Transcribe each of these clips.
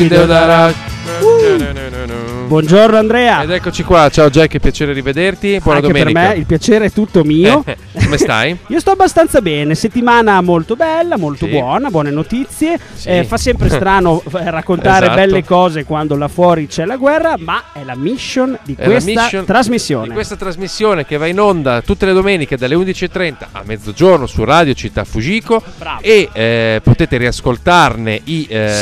video darà. Buongiorno Andrea. Ed eccoci qua, ciao Jack, è piacere rivederti. Buona Anche domenica. per me il piacere è tutto mio. Come stai? Io sto abbastanza bene, settimana molto bella, molto Sì. buona, buone notizie. Sì. Eh, fa sempre strano eh, raccontare Esatto. belle cose quando là fuori c'è la guerra, ma è la mission di È questa mission trasmissione. Di questa trasmissione che va in onda tutte le domeniche dalle 11.30 a mezzogiorno su Radio Città Fugico Bravo. e eh, potete riascoltarne i eh,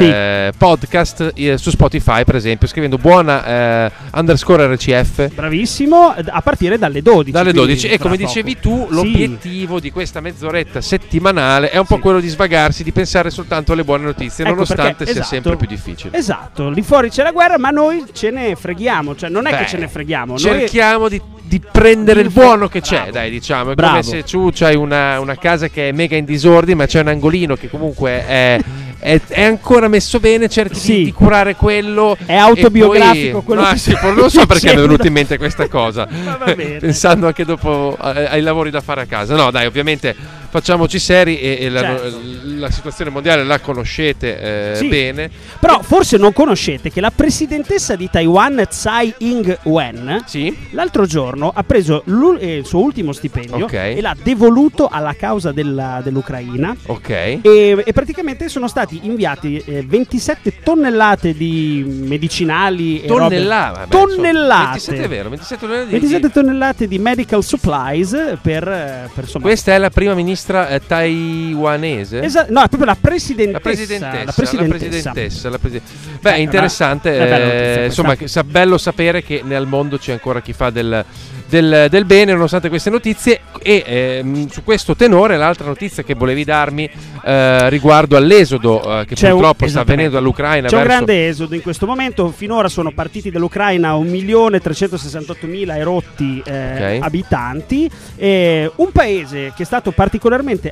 Sì. podcast eh, su Spotify per esempio scrivendo buona eh, underscore RCF Bravissimo, a partire dalle 12. dalle quindi 12 e come poco. dicevi tu Sì. L'obiettivo di questa mezz'oretta settimanale è un po' Sì. quello di svagarsi di pensare soltanto alle buone notizie Ecco nonostante perché, sia esatto. sempre più difficile Esatto, lì fuori c'è la guerra, ma noi ce ne freghiamo, cioè non è Beh, che ce ne freghiamo, noi cerchiamo di, di prendere il buono che c'è, Bravo. dai, diciamo. È Bravo. come se tu c'hai una, una casa che è mega in disordine, ma c'è un angolino che comunque è, è- è ancora messo bene, cerchi di- Sì. di, curare quello. È autobiografico poi- quello No, che sì, non so perché mi è venuta in mente questa cosa. Pensando anche dopo eh, ai lavori da fare a casa. No, dai, ovviamente facciamoci seri e, e la, Certo. la situazione mondiale la conoscete eh, Sì. bene. Però forse non conoscete che la presidentessa di Taiwan, Tsai Ing-wen, Sì. l'altro giorno ha preso eh, il suo ultimo stipendio Ok. e l'ha devoluto alla causa della- dell'Ucraina. Ok. E, e praticamente sono stati inviati eh, 27 tonnellate di medicinali Tonnellate. vabbè, tonnellate 27 è vero, 27 tonnellate di- 27 tonnellate di medical supplies per, eh, per Questa è la prima ministra eh, taiwanese? Esa- no, è proprio la presidentessa. La presidentessa, la la presidentessa. presidentessa, la presi- Beh, Eh, interessante. eh, insomma, sa- bello sapere che nel mondo c'è ancora chi fa del, del- del bene, nonostante queste notizie. E ehm, su questo tenore, l'altra notizia che volevi darmi eh, riguardo all'esodo eh, che C'è un- purtroppo sta esattamente. avvenendo dall'Ucraina C'è un verso grande esodo in questo momento. Finora sono partiti dall'Ucraina 1.368.000 erotti eh, Ok. abitanti. E un paese che è stato particolarmente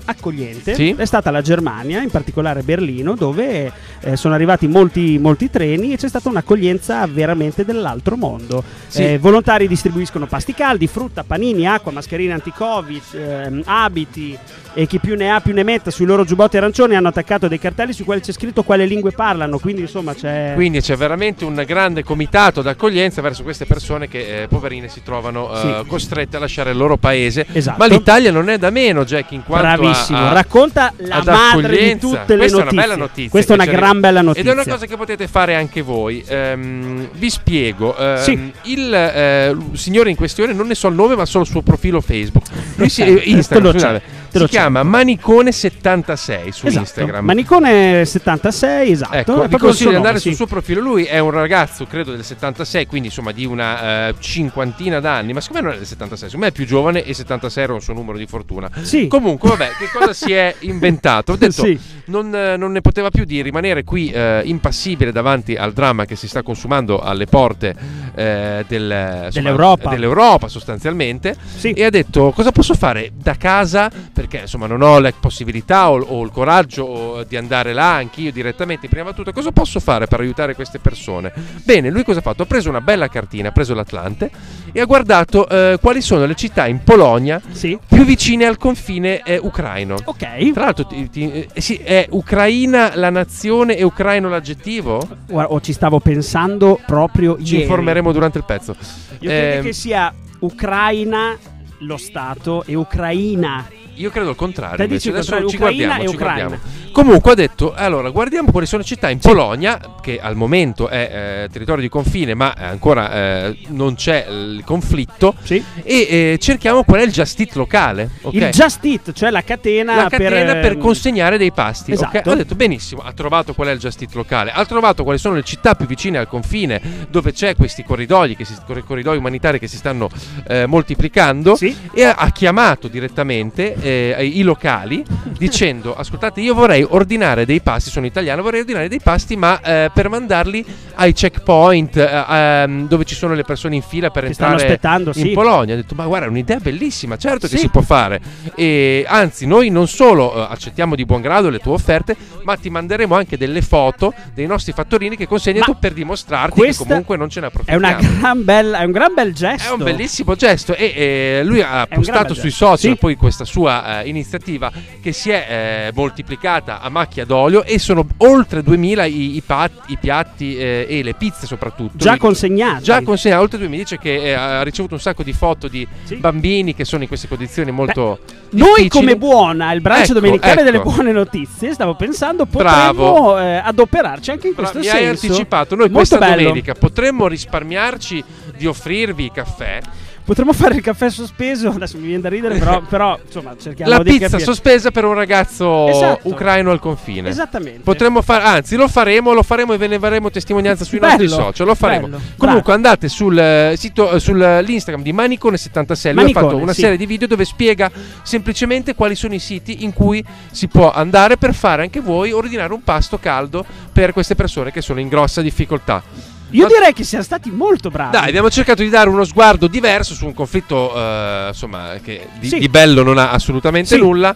accogliente Sì. è stata la Germania, in particolare Berlino, dove eh, sono arrivati molti, molti treni e c'è stata un'accoglienza veramente dell'altro mondo. Sì. Eh, volontari distribuiscono pasti caldi, frutta, panini, acqua, mascherine anti-covid, ehm, abiti e chi più ne ha più ne metta sui loro giubbotti arancioni hanno attaccato dei cartelli sui quali c'è scritto quale lingue parlano, quindi insomma c'è... Quindi c'è veramente un grande comitato d'accoglienza verso queste persone che, eh, poverine, si trovano eh, Sì. costrette a lasciare il loro paese. Esatto. Ma l'Italia non è da meno, Jack, in quanto a- Bravissimo, a, racconta la ad madre di tutte le Questa notizie. è una bella notizia. Questa è una gran bella notizia. Ed è una cosa che potete fare anche voi. Ehm, vi spiego. Ehm, Sì. Il eh, signore in questione, non ne so il nome, ma solo il suo profilo Facebook. Lui si, eh, Instagram, scusate, te si chiama Manicone76 su Esatto. Instagram. Manicone 76, esatto. Ecco, vi consiglio di andare nome, sul sì. suo profilo. Lui è un ragazzo, credo del 76, quindi insomma di una eh, cinquantina d'anni. Ma secondo me non è del 76, secondo me è più giovane e 76 era un suo numero di fortuna. Sì. Comunque, vabbè, che cosa si è inventato? Ho detto, Sì. non, eh, non ne poteva più di rimanere qui eh, impassibile davanti al dramma che si sta consumando alle porte eh, del- insomma, Dell'Europa. dell'Europa sostanzialmente. Sì. E ha detto, cosa posso fare da casa? Perché insomma non ho la possibilità o, o il coraggio o di andare là anch'io direttamente in prima battuta. Cosa posso fare per aiutare queste persone? Bene, lui cosa ha fatto? Ha preso una bella cartina, ha preso l'Atlante e ha guardato eh, quali sono le città in Polonia Sì. più vicine al confine eh, ucraino. Ok. Tra l'altro, ti- ti- eh, sì, è Ucraina la nazione e Ucraino l'aggettivo? Guarda, oh, ci stavo pensando proprio Ci ieri. informeremo durante il pezzo. Io credo Ehm, che sia Ucraina lo Stato e Ucraina. Io credo il contrario. Te dici Adesso contrario, ci guardiamo, ci guardiamo. Comunque ha detto: allora, guardiamo quali sono le città in Polonia, che al momento è eh, territorio di confine, ma ancora eh, non c'è il conflitto. Sì. E eh, cerchiamo qual è il just eat locale. ok? Il Just Eat, cioè la catena, la catena per, ehm, consegnare dei pasti. Esatto. Ho detto benissimo, ha trovato qual è il Just Eat locale, ha trovato quali sono le città più vicine al confine dove c'è questi corridoi, che si, cor- corridoi umanitari che si stanno eh, moltiplicando Sì. e ha, ha chiamato direttamente eh, i locali dicendo ascoltate io vorrei ordinare dei pasti, sono italiano, vorrei ordinare dei pasti ma eh, per mandarli ai checkpoint eh, ehm, dove ci sono le persone in fila per Che entrare in sì. Polonia. Ho detto ma guarda è un'idea bellissima, certo che Sì. si può fare e anzi noi non solo eh, accettiamo di buon grado le tue offerte ma ti manderemo anche delle foto dei nostri fattorini che consegni tu per dimostrarti che comunque non ce ne È, approfittiamo. una gran bella, è un gran bel gesto. È un bellissimo gesto e eh, lui ha È postato sui social Sì. poi questa sua eh, iniziativa che si è eh, moltiplicata a macchia d'olio e sono oltre 2000 i, i, pat- i piatti eh, e le pizze soprattutto. Già consegnati. Già consegnati, oltre 2000 dice che eh, ha ricevuto un sacco di foto di Sì. bambini che sono in queste condizioni molto Noi difficili. come buona, il braccio Ecco, domenicale ecco. delle buone notizie, stavo pensando potremmo eh, adoperarci anche in questo mi hai senso. anticipato, noi Molto questa bello. domenica potremmo risparmiarci di offrirvi caffè. Potremmo fare il caffè sospeso, adesso mi viene da ridere, però, però insomma cerchiamo La di pizza capire. sospesa per un ragazzo Esatto. ucraino al confine. Esattamente. Potremmo fare, anzi, lo faremo, lo faremo e ve ne faremo testimonianza sui Bello, nostri social. Lo faremo. bello, Comunque, bravo. andate sul eh, sito, eh, sull'Instagram di Manicone76. Lui ha fatto una sì. serie di video dove spiega semplicemente quali sono i siti in cui si può andare per fare anche voi ordinare un pasto caldo per queste persone che sono in grossa difficoltà. Io Ma- direi che siamo stati molto bravi. Dai, abbiamo cercato di dare uno sguardo diverso su un conflitto, eh, insomma, che di, Sì. di bello non ha assolutamente Sì. nulla.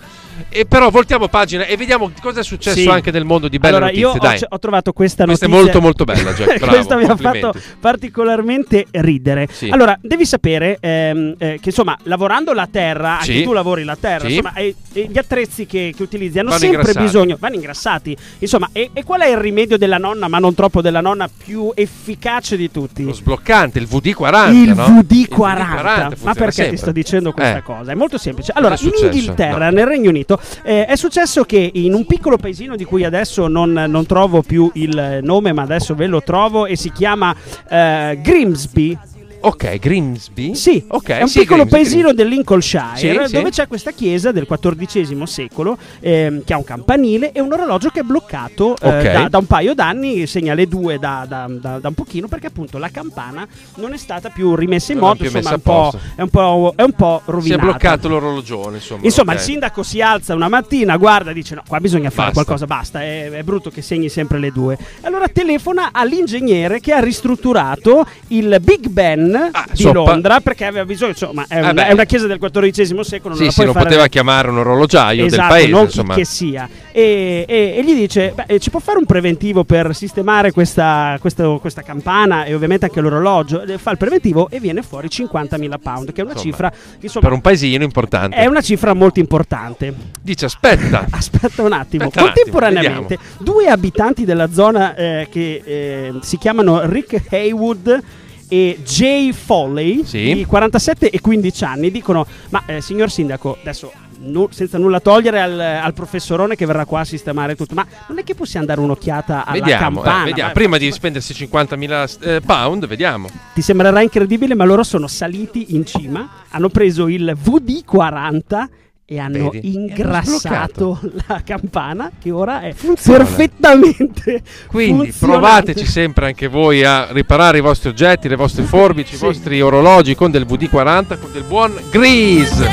E però voltiamo pagina e vediamo cosa è successo Sì. anche nel mondo di belle allora, notizie. io ho, Dai. ho trovato questa Questa è notizia. molto, molto bella, Jack. Bravo, questa mi ha fatto particolarmente ridere. Sì. Allora, devi sapere ehm, eh, che insomma, lavorando la terra, anche Sì. tu lavori la terra, insomma, e, e gli attrezzi che, che utilizzi hanno Vanno sempre ingrassati. bisogno, vanno ingrassati. Insomma, e, e qual è il rimedio della nonna, ma non troppo della nonna, più efficace di tutti? Lo sbloccante, il VD40. il no? VD40. Il Ma funziona perché sempre. ti sto dicendo questa Eh. cosa? È molto semplice. Allora, in? Inghilterra, No. nel Regno Unito, eh, è successo che in un piccolo paesino di cui adesso non, non trovo più il nome, ma adesso ve lo trovo, e si chiama eh, Grimsby. Ok, Grimsby. Sì, ok. è un sì, piccolo Grimsby, paesino del Lincolnshire Sì, sì. dove c'è questa chiesa del XIV secolo ehm, che ha un campanile e un orologio che è bloccato eh, Ok. da, da un paio d'anni, segna le due da, da- da- un pochino perché appunto la campana non è stata più rimessa in Non moto, insomma un, po', è, un po', è un po' Si è rovinata. bloccato l'orologione, insomma. Insomma, ok. il sindaco si alza una mattina, guarda, dice: No, qua bisogna fare Basta. qualcosa, basta. È, è brutto che segni sempre le due. Allora telefona all'ingegnere che ha ristrutturato il Big Ben Ah, di so, Londra perché aveva bisogno. Insomma, è, Eh una, è una chiesa del XIV secolo. Sì, non sì, non poteva chiamare un orologiaio esatto, del paese, non insomma. che sia. E, e- e gli dice: "Beh, ci può fare un preventivo per sistemare questa, questo- questa campana e ovviamente anche l'orologio? Eh, Fa il preventivo e viene fuori 50.000 pound, che è una Insomma, cifra. Insomma, Per un paesino importante. è una cifra molto importante. Dice, aspetta. Aspetta un attimo. Aspetta un attimo, Contemporaneamente, due abitanti della zona eh, che eh, si chiamano Rick Haywood e Jay Foley, Sì. di 47 e 15 anni, dicono: Ma eh, signor sindaco, adesso nu- senza nulla togliere al, al professorone che verrà qua a sistemare tutto, ma non è che possiamo dare un'occhiata alla Vediamo, eh, campana? vediamo. Ma- prima di spendersi 50.000 eh, pound, vediamo. Ti sembrerà incredibile, ma loro sono saliti in cima, hanno preso il VD40 e hanno Vedi? ingrassato la campana che ora è Funziona. perfettamente Quindi provateci sempre anche voi a riparare i vostri oggetti, le vostre forbici, Sì. i vostri orologi con del VD40, con del buon Grease.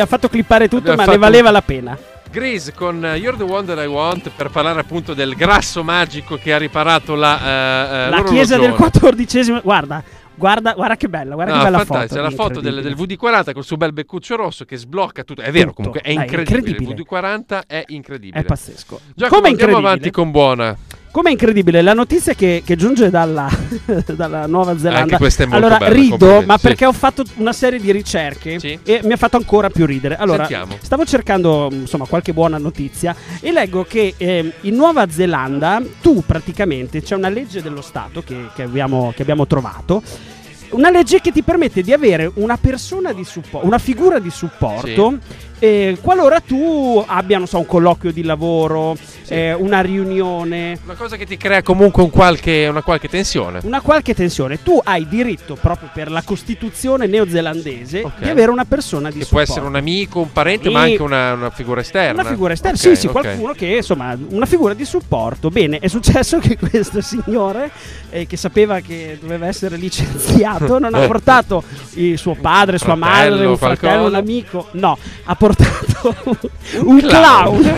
Abbiamo fatto clippare tutto, Abbiamo ma ne fatto- valeva la pena. Grease con eh, You're the One That I Want per parlare appunto del grasso magico che ha riparato la, eh, La chiesa del l'orologione. XIV. Guarda, guarda, guarda che bella, guarda No, che bella foto. c'è la foto del, del incredibile. VD40 col suo bel beccuccio rosso che sblocca tutto. È vero, Tutto. comunque è Dai, incredibile. incredibile. Il VD40 è incredibile. È pazzesco. Giacomo, Come andiamo incredibile? avanti con buona. Come incredibile la notizia che, che giunge dalla, dalla Nuova Zelanda. Anche questa è molto allora bella, rido, ma sì. perché ho fatto una serie di ricerche Sì. e mi ha fatto ancora più ridere. Allora, Sentiamo. stavo cercando insomma qualche buona notizia e leggo che ehm, in Nuova Zelanda tu praticamente c'è una legge dello Stato che, che abbiamo, che abbiamo trovato. Una legge che ti permette di avere una persona di supporto, una figura di supporto, eh, qualora tu abbia, non so, un colloquio di lavoro, eh, una riunione, Una cosa che ti crea comunque un qualche, una qualche tensione. una qualche tensione, tu hai diritto proprio per la Costituzione neozelandese Ok. di avere una persona di Che supporto. può essere un amico, un parente, Sì. ma anche una, una figura esterna. Una figura esterna, Ok, sì, sì, ok. qualcuno che insomma, una figura di supporto. Bene, è successo che questo signore, eh, che sapeva che doveva essere licenziato, non ha portato il suo padre, sua Fratello, madre, un fratello, qualcosa. un amico, no, ha portato importa. Un clown.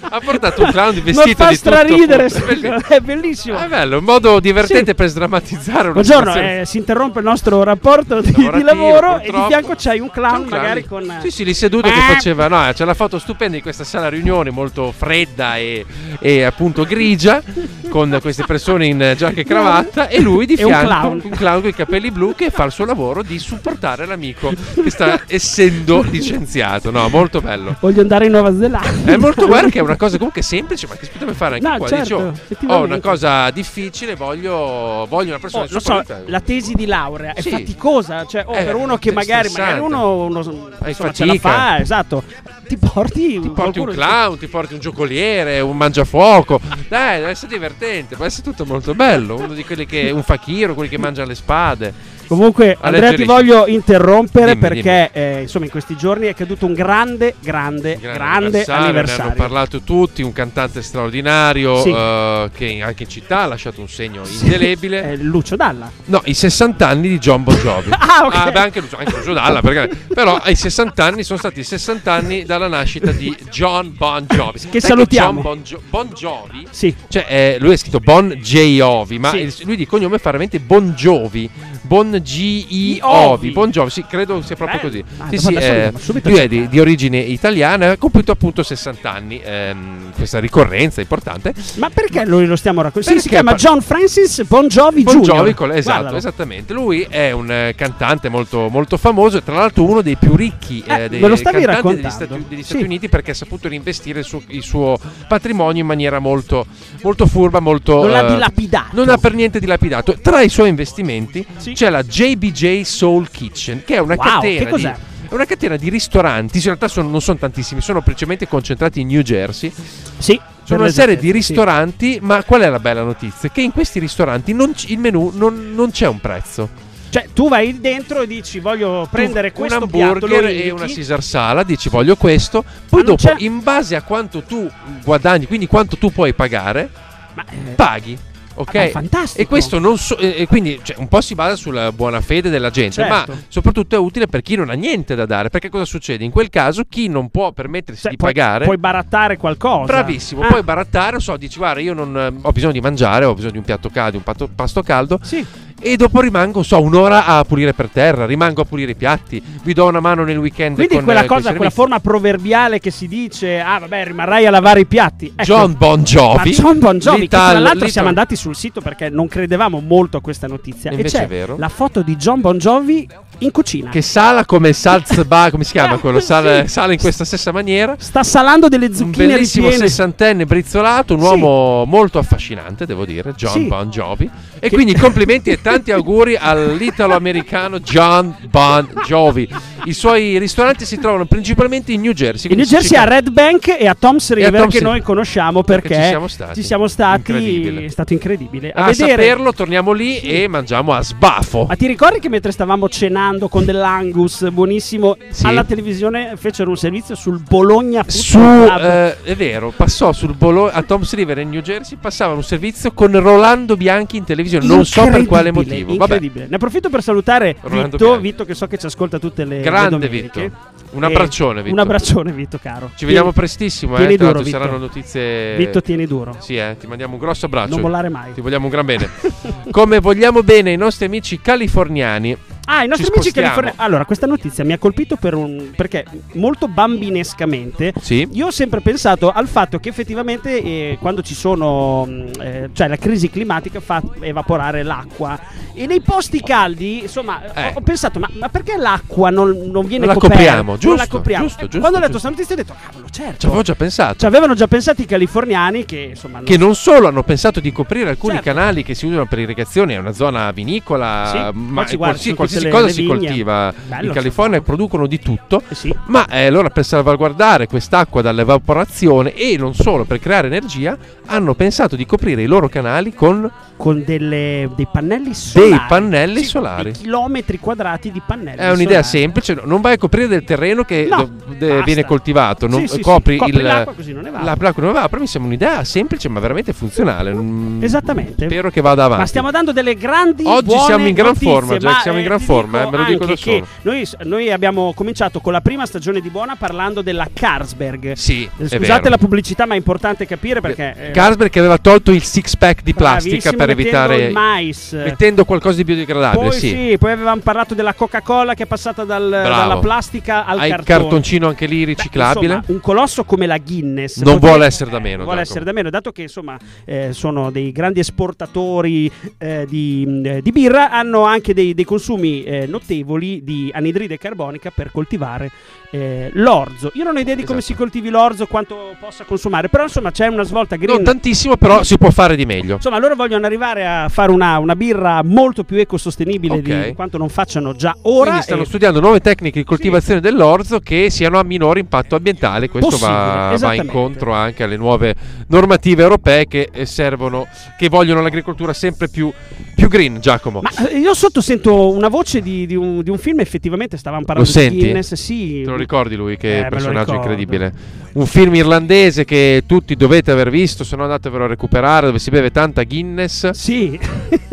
ha portato un clown vestito fa di straridere. È bellissimo. è bellissimo. È bello, un modo divertente Sì. per sdrammatizzare una Buongiorno, eh, si interrompe il nostro rapporto di, di lavoro e di purtroppo. fianco c'hai un clown, C'è un clown magari con... Sì, sì, lì seduto che Eh. faceva. No, c'è la foto stupenda di questa sala riunione molto fredda e, e appunto grigia, con queste persone in giacca e cravatta, e lui di E un fianco, clown. un clown con i capelli blu che fa il suo lavoro di supportare l'amico che sta essendo licenziato. No, molto bello. Voglio andare in Nuova Zelanda. È molto guarda che è una cosa comunque semplice, ma che si potrebbe fare anche No, qua. certo, Dici, oh, ho una cosa difficile, voglio, voglio una persona Oh, lo so, la tesi di laurea è Sì. faticosa, cioè oh, Eh, per uno che è magari, magari uno, uno insomma, ce la fa, esatto. Ti porti, Ti porti un clown, ti porti un giocoliere, un mangiafuoco. Dai, deve essere divertente, può essere tutto molto bello. Uno di quelli che. un fakiro, quelli che mangiano le spade. Comunque, Andrea, ti voglio interrompere Dimmi, perché eh, insomma in questi giorni è caduto un grande, grande, grande, anniversario. Ne hanno parlato tutti, un cantante straordinario Sì. eh, che anche in città ha lasciato un segno indelebile. È Lucio Dalla. No, i 60 anni di John Bon Jovi. Ah, ok. beh, anche Lucio, anche Lucio Dalla, perché, però ai 60 anni sono stati i 60 anni dalla nascita di John Bon Jovi. Che Sai salutiamo. John Bon, Gio- Bon Jovi Sì. Cioè, eh, lui è scritto Bon J-Ovi, ma Sì. il- lui di cognome fa veramente Bon Jovi. Bon G-I-Ovi. Ovi. Bon Jovi, sì, credo sia proprio Bello. così. Ah, sì, sì, eh, lui è di, di origine italiana, ha compiuto appunto 60 anni. ehm, questa ricorrenza importante. Ma perché noi lo stiamo raccontando? Sì, si chiama John Francis Bon Jovi Bon Jr. Jovi, esatto, Guardalo. esattamente. Lui è un eh, cantante molto, molto famoso, e tra l'altro uno dei più ricchi Eh, eh, dei cantanti degli. Stati, degli Sì. Stati Uniti perché ha saputo reinvestire il suo, il suo patrimonio in maniera molto, molto furba, molto... Non l'ha eh, dilapidato. Non ha per niente dilapidato. Tra i suoi investimenti Sì. c'è la JBJ Soul Kitchen, che è una Wow, catena che di cos'è? è una catena di ristoranti, in realtà sono- non sono tantissimi, sono principalmente concentrati in New Jersey. Sì. Sono una serie di l'esattezza, sì. ristoranti, ma qual è la bella notizia? Che in questi ristoranti c- il menù non, non c'è un prezzo. Cioè, tu vai dentro e dici voglio prendere Tu- questo un piatto, hamburger indichi. e una Caesar salad, dici voglio questo, poi Ma dopo in base a quanto tu guadagni, quindi quanto tu puoi pagare, Ma, eh, paghi. Ok, Vabbè, fantastico. E questo non so, e e quindi cioè, un po' si basa sulla buona fede della gente, Certo. ma soprattutto è utile per chi non ha niente da dare. Perché cosa succede? In quel caso, chi non può permettersi cioè, di puoi, pagare, puoi barattare qualcosa. bravissimo, Ah, puoi barattare, non so, dici guarda, io non eh, ho bisogno di mangiare, ho bisogno di un piatto caldo, un pasto, pasto caldo, Sì. E dopo rimango, so, un'ora a pulire per terra, rimango a pulire i piatti, vi do una mano nel weekend. Quindi con, quella eh, cosa, quella forma proverbiale che si dice, ah vabbè, rimarrai a lavare i piatti. Ecco, John Bon ma Jovi. John Bon Jovi, che tra l'Ital- l'altro l'Ital- siamo andati sul sito perché non credevamo molto a questa notizia. E invece è vero. la foto di John Bon Jovi in cucina. Che sala come Salzba, come si chiama quello? Sale, Sì. sale in questa stessa maniera. Sta salando delle Un zucchine bellissimo ripiene. sessantenne brizzolato, un Sì. uomo molto affascinante, devo dire, John Sì. Bon Jovi. E Che- quindi complimenti e tanti auguri all'italo-americano John Bon Jovi. I suoi ristoranti si trovano principalmente in New Jersey. In New Jersey a. Red Bank e a Tom's River Tom's che noi conosciamo perché, Perché ci siamo stati. ci siamo stati, è stato incredibile. A A vedere saperlo, torniamo lì e mangiamo a sbafo. Ma ti ricordi che mentre stavamo cenando con dell'Angus buonissimo Sì. alla televisione fecero un servizio sul Bologna Football Su, eh, è vero, passò sul Bolo- a Tom's River in New Jersey, passavano un servizio con Rolando Bianchi in televisione, non so per quale motivo. Vabbè, Incredibile. Ne approfitto per salutare Rolando Vitto, Bianchi. Vitto che so che ci ascolta tutte le, le Grande domeniche. Vitto. Un abbraccione, Vitto. Un abbraccione, Vitto, caro. Ci vediamo prestissimo, eh. tieni Tra duro, Vitto. saranno notizie. Vitto, tieni duro. Sì, eh, ti mandiamo un grosso abbraccio. Non mollare mai. Ti vogliamo un gran bene. Come vogliamo bene i nostri amici californiani. Ah, i nostri Ci amici californiani. Allora, questa notizia mi ha colpito per un. perché molto bambinescamente. Sì. Io ho sempre pensato al fatto che effettivamente eh, quando ci sono, mh, eh, cioè la crisi climatica fa evaporare l'acqua e nei posti caldi, insomma, Eh. ho, ho pensato, ma, ma perché l'acqua non, non viene Non la coperta? copriamo, non giusto, la copriamo. giusto, giusto, quando ho letto questa notizia ho detto, cavolo, certo. Ci avevo già pensato. Ci avevano già pensato i californiani che insomma Che non solo hanno pensato di coprire alcuni Certo. canali che si usano per irrigazione, è una zona vinicola, Sì, ma qua ci guardi, qualsiasi, sono qualsiasi tutte cosa le- si le coltiva Bello, in California e producono di tutto. Eh sì. Ma eh, allora per salvaguardare quest'acqua dall'evaporazione e non solo per creare energia, hanno pensato di coprire i loro canali con con delle- dei pannelli solari. pannelli Sì, solari. Dei chilometri quadrati di pannelli È un'idea solari. semplice, non vai a coprire del terreno che No, do- viene coltivato, non Sì, copri, copri il, l'acqua così non evapora. la- l'acqua non evapora. Mi sembra un'idea semplice ma veramente funzionale. Mm, Esattamente. Spero che vada avanti. Ma stiamo dando delle grandi Oggi siamo in gran notizie, forma, Jack, siamo in eh, gran forma, eh, me lo dico da solo. Noi, noi abbiamo cominciato con la prima stagione di Buona parlando della Carlsberg. Sì, Eh, Scusate la pubblicità, ma è importante capire perché eh, Carlsberg che aveva tolto il six pack di plastica per evitare il mais. mettendo qualcosa di biodegradabile, Poi sì. sì, poi avevamo parlato della Coca-Cola che è passata dal- dalla plastica al Hai il cartone. cartoncino anche lì Beh, riciclabile. insomma, un colosso come la Guinness Non potrebbe- vuole essere da meno, Vuole Giacomo. essere da meno, dato che insomma eh, sono dei grandi esportatori eh, di, eh, di birra, hanno anche dei, dei consumi eh, notevoli di anidride carbonica per coltivare eh, l'orzo. Io non ho idea di come Esatto. si coltivi l'orzo, quanto possa consumare, però insomma c'è una svolta green. non tantissimo, però si può fare di meglio. Insomma, loro vogliono arrivare a fare una, una birra molto più ecosostenibile Ok. di quanto non facciano già ora. Quindi stanno e- studiando nuove tecniche di coltivazione dell'orzo che siano a minore impatto ambientale. Questo Possibile, va, va incontro anche alle nuove normative europee che eh, servono, che vogliono l'agricoltura sempre più, più green. Giacomo, Ma eh, io sotto sento una voce di, di un, di un film, effettivamente stavamo parlando Lo di senti? Guinness, sì. te lo ricordi lui? Eh, Che lo personaggio incredibile. Un film irlandese che tutti dovete aver visto, se no andatevelo a recuperare, dove si beve tanta Guinness. Sì.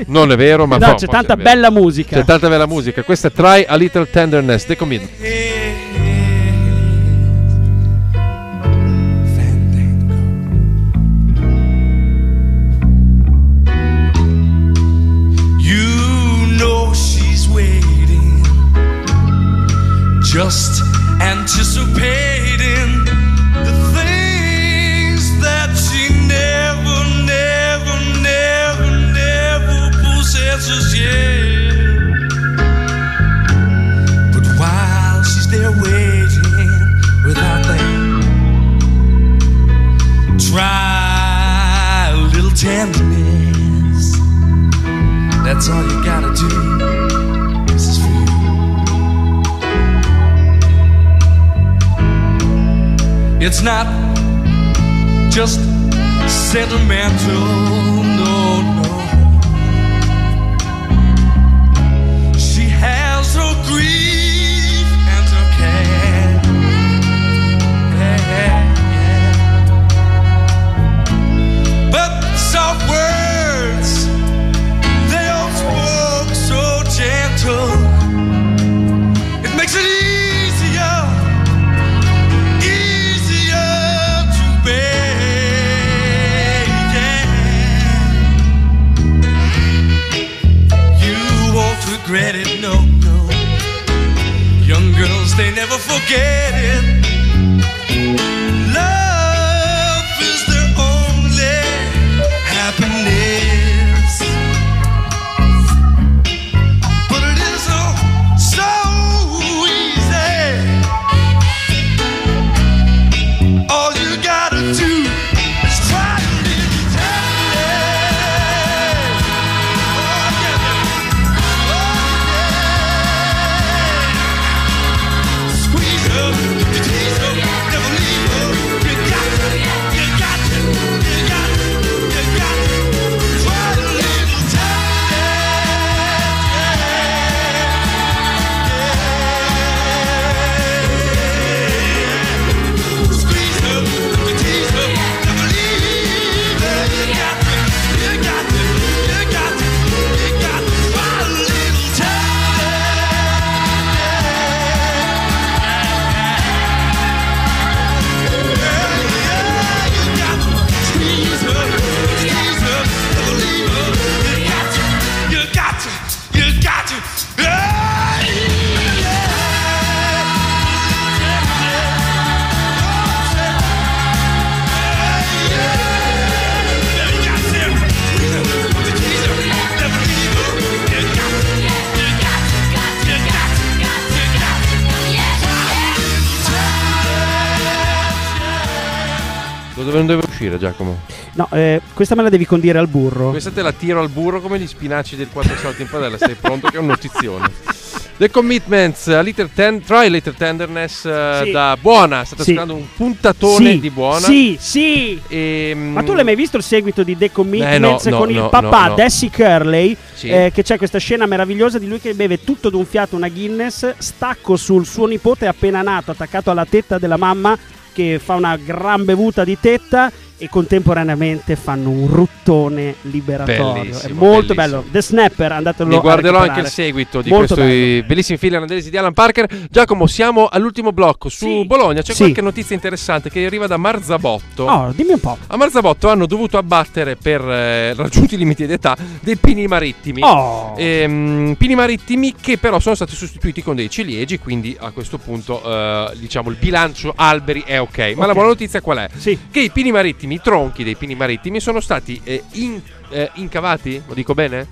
Non è vero, ma no, boh, c'è tanta bella musica. C'è tanta bella musica. Questa è Try a Little Tenderness. The Commit. Just It's not just sentimental, dove non deve uscire, Giacomo? No, eh, questa me la devi condire al burro. Questa te la tiro al burro come gli spinaci del 4 salti in padella. Sei pronto? Che è un notizione. The Commitments, a Little Ten- Try Little Tenderness eh, Sì. da buona. State Sì. un puntatone Sì, di buona. Sì, sì. E, Ma tu l'hai mai visto il seguito di The Commitments Eh, no, no, con il no, papà no, no. Desi Curley? Sì. eh, che c'è questa scena meravigliosa di lui che beve tutto d'un fiato una Guinness, stacco sul suo nipote appena nato, attaccato alla tetta della mamma che fa una gran bevuta di tetta e contemporaneamente fanno un ruttone liberatorio. È Bellissimo, molto bellissimo. bello. The Snapper, andatelo Mi a guarderò anche il seguito di Molto questi bellissimi film irlandesi di Alan Parker. Giacomo, siamo all'ultimo blocco su Sì. Bologna. C'è Sì. qualche notizia interessante che arriva da Marzabotto. Oh, dimmi un po'. A Marzabotto hanno dovuto abbattere per eh, raggiunti i limiti d'età dei pini marittimi. Oh. Ehm, pini marittimi che però sono stati sostituiti con dei ciliegi, quindi a questo punto eh, diciamo il bilancio alberi è ok. Ma la Ok. buona notizia qual è? Sì. Che i pini marittimi, i tronchi dei pini marittimi sono stati eh, in- eh, incavati, lo dico bene?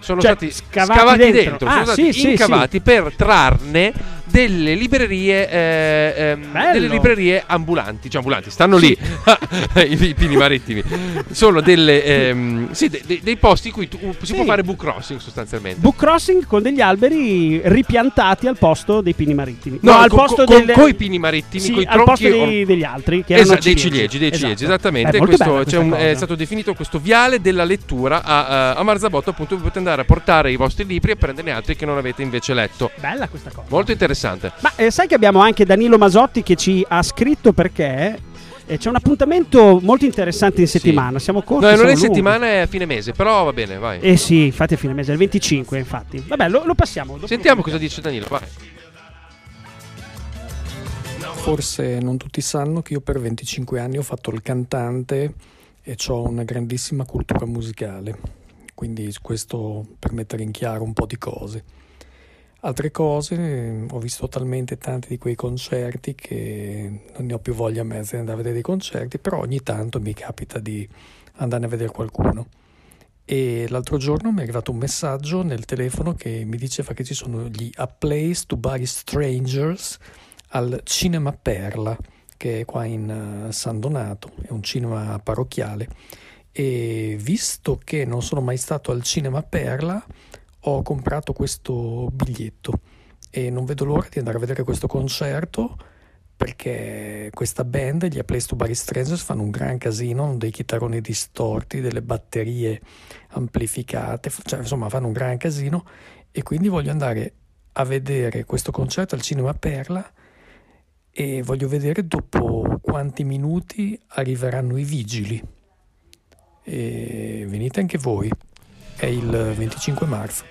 Sono Cioè, stati scavati scavati, dentro. dentro, Ah, sono stati sì, sì, incavati per trarne delle librerie eh, ehm, delle librerie ambulanti, cioè ambulanti, stanno lì i, i pini marittimi. Sono delle ehm, sì, de- de- dei posti in cui tu- si Sì. può fare book crossing sostanzialmente. Book crossing con degli alberi ripiantati al posto dei pini marittimi. No, al con, posto con, delle- coi pini marittimi, Sì, coi al posto dei- degli altri che Esatto, dei ciliegi, dei Esatto. ciliegi, esattamente. È molto Questo- questa un- è stato definito questo viale della lettura a, a Marzabotto, appunto, potete andare a portare i vostri libri e prenderne altri che non avete invece letto. Bella questa cosa. Molto interessante. Ma eh, sai che abbiamo anche Danilo Masotti che ci ha scritto perché eh, c'è un appuntamento molto interessante in settimana. Siamo corti. No, non è lunghi. settimana, è a fine mese, però va bene, vai. Eh sì, infatti è fine mese, è il 25 infatti. Vabbè, lo, lo passiamo. dopo Sentiamo cosa dice Danilo, vai. Forse non tutti sanno che io per 25 anni ho fatto il cantante e ho una grandissima cultura musicale, quindi questo per mettere in chiaro un po' di cose. Altre cose, ho visto talmente tanti di quei concerti che non ne ho più voglia mezza di andare a vedere dei concerti, però ogni tanto mi capita di andare a vedere qualcuno. E l'altro giorno mi è arrivato un messaggio nel telefono che mi diceva che ci sono gli A Place to Bury Strangers al Cinema Perla, che è qua in eh, San Donato, è un cinema parrocchiale. E visto che non sono mai stato al Cinema Perla, ho comprato questo biglietto e non vedo l'ora di andare a vedere questo concerto perché questa band, gli A Place to Bury Strangers, fanno un gran casino, hanno dei chitarroni distorti, delle batterie amplificate, cioè insomma fanno un gran casino e quindi voglio andare a vedere questo concerto al Cinema Perla e voglio vedere dopo quanti minuti arriveranno i vigili. E venite anche voi, è il 25 marzo.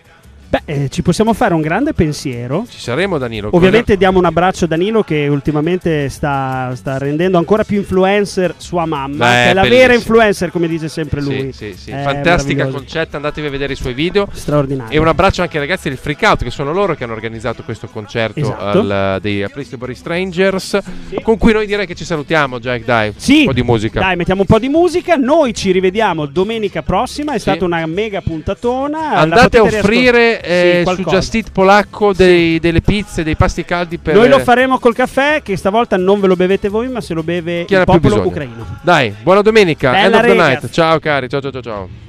Beh, eh, ci possiamo fare un grande pensiero. Ci saremo, Danilo. Ovviamente diamo un abbraccio a Danilo che ultimamente sta, sta rendendo ancora più influencer sua mamma, Beh, che è la bellissimo. vera influencer come dice sempre lui. Sì, sì, sì. È Fantastica concetta, andatevi a vedere i suoi video. Straordinario. E un abbraccio anche ai ragazzi del Freak Out, che sono loro che hanno organizzato questo concerto Esatto. al, dei A Place to Bury Strangers. Con cui noi direi che ci salutiamo, Jack. Dai, Sì, un po' di musica. Dai, mettiamo un po' di musica. Noi ci rivediamo domenica prossima. È stata una mega puntatona. Andate a offrire eh, Sì, su. Just Eat polacco dei- delle pizze, dei pasti caldi per Noi lo faremo col caffè, che stavolta non ve lo bevete voi, ma se lo beve chi il popolo ucraino. Dai, buona domenica. Bella End of the night. Ciao cari, ciao ciao ciao ciao.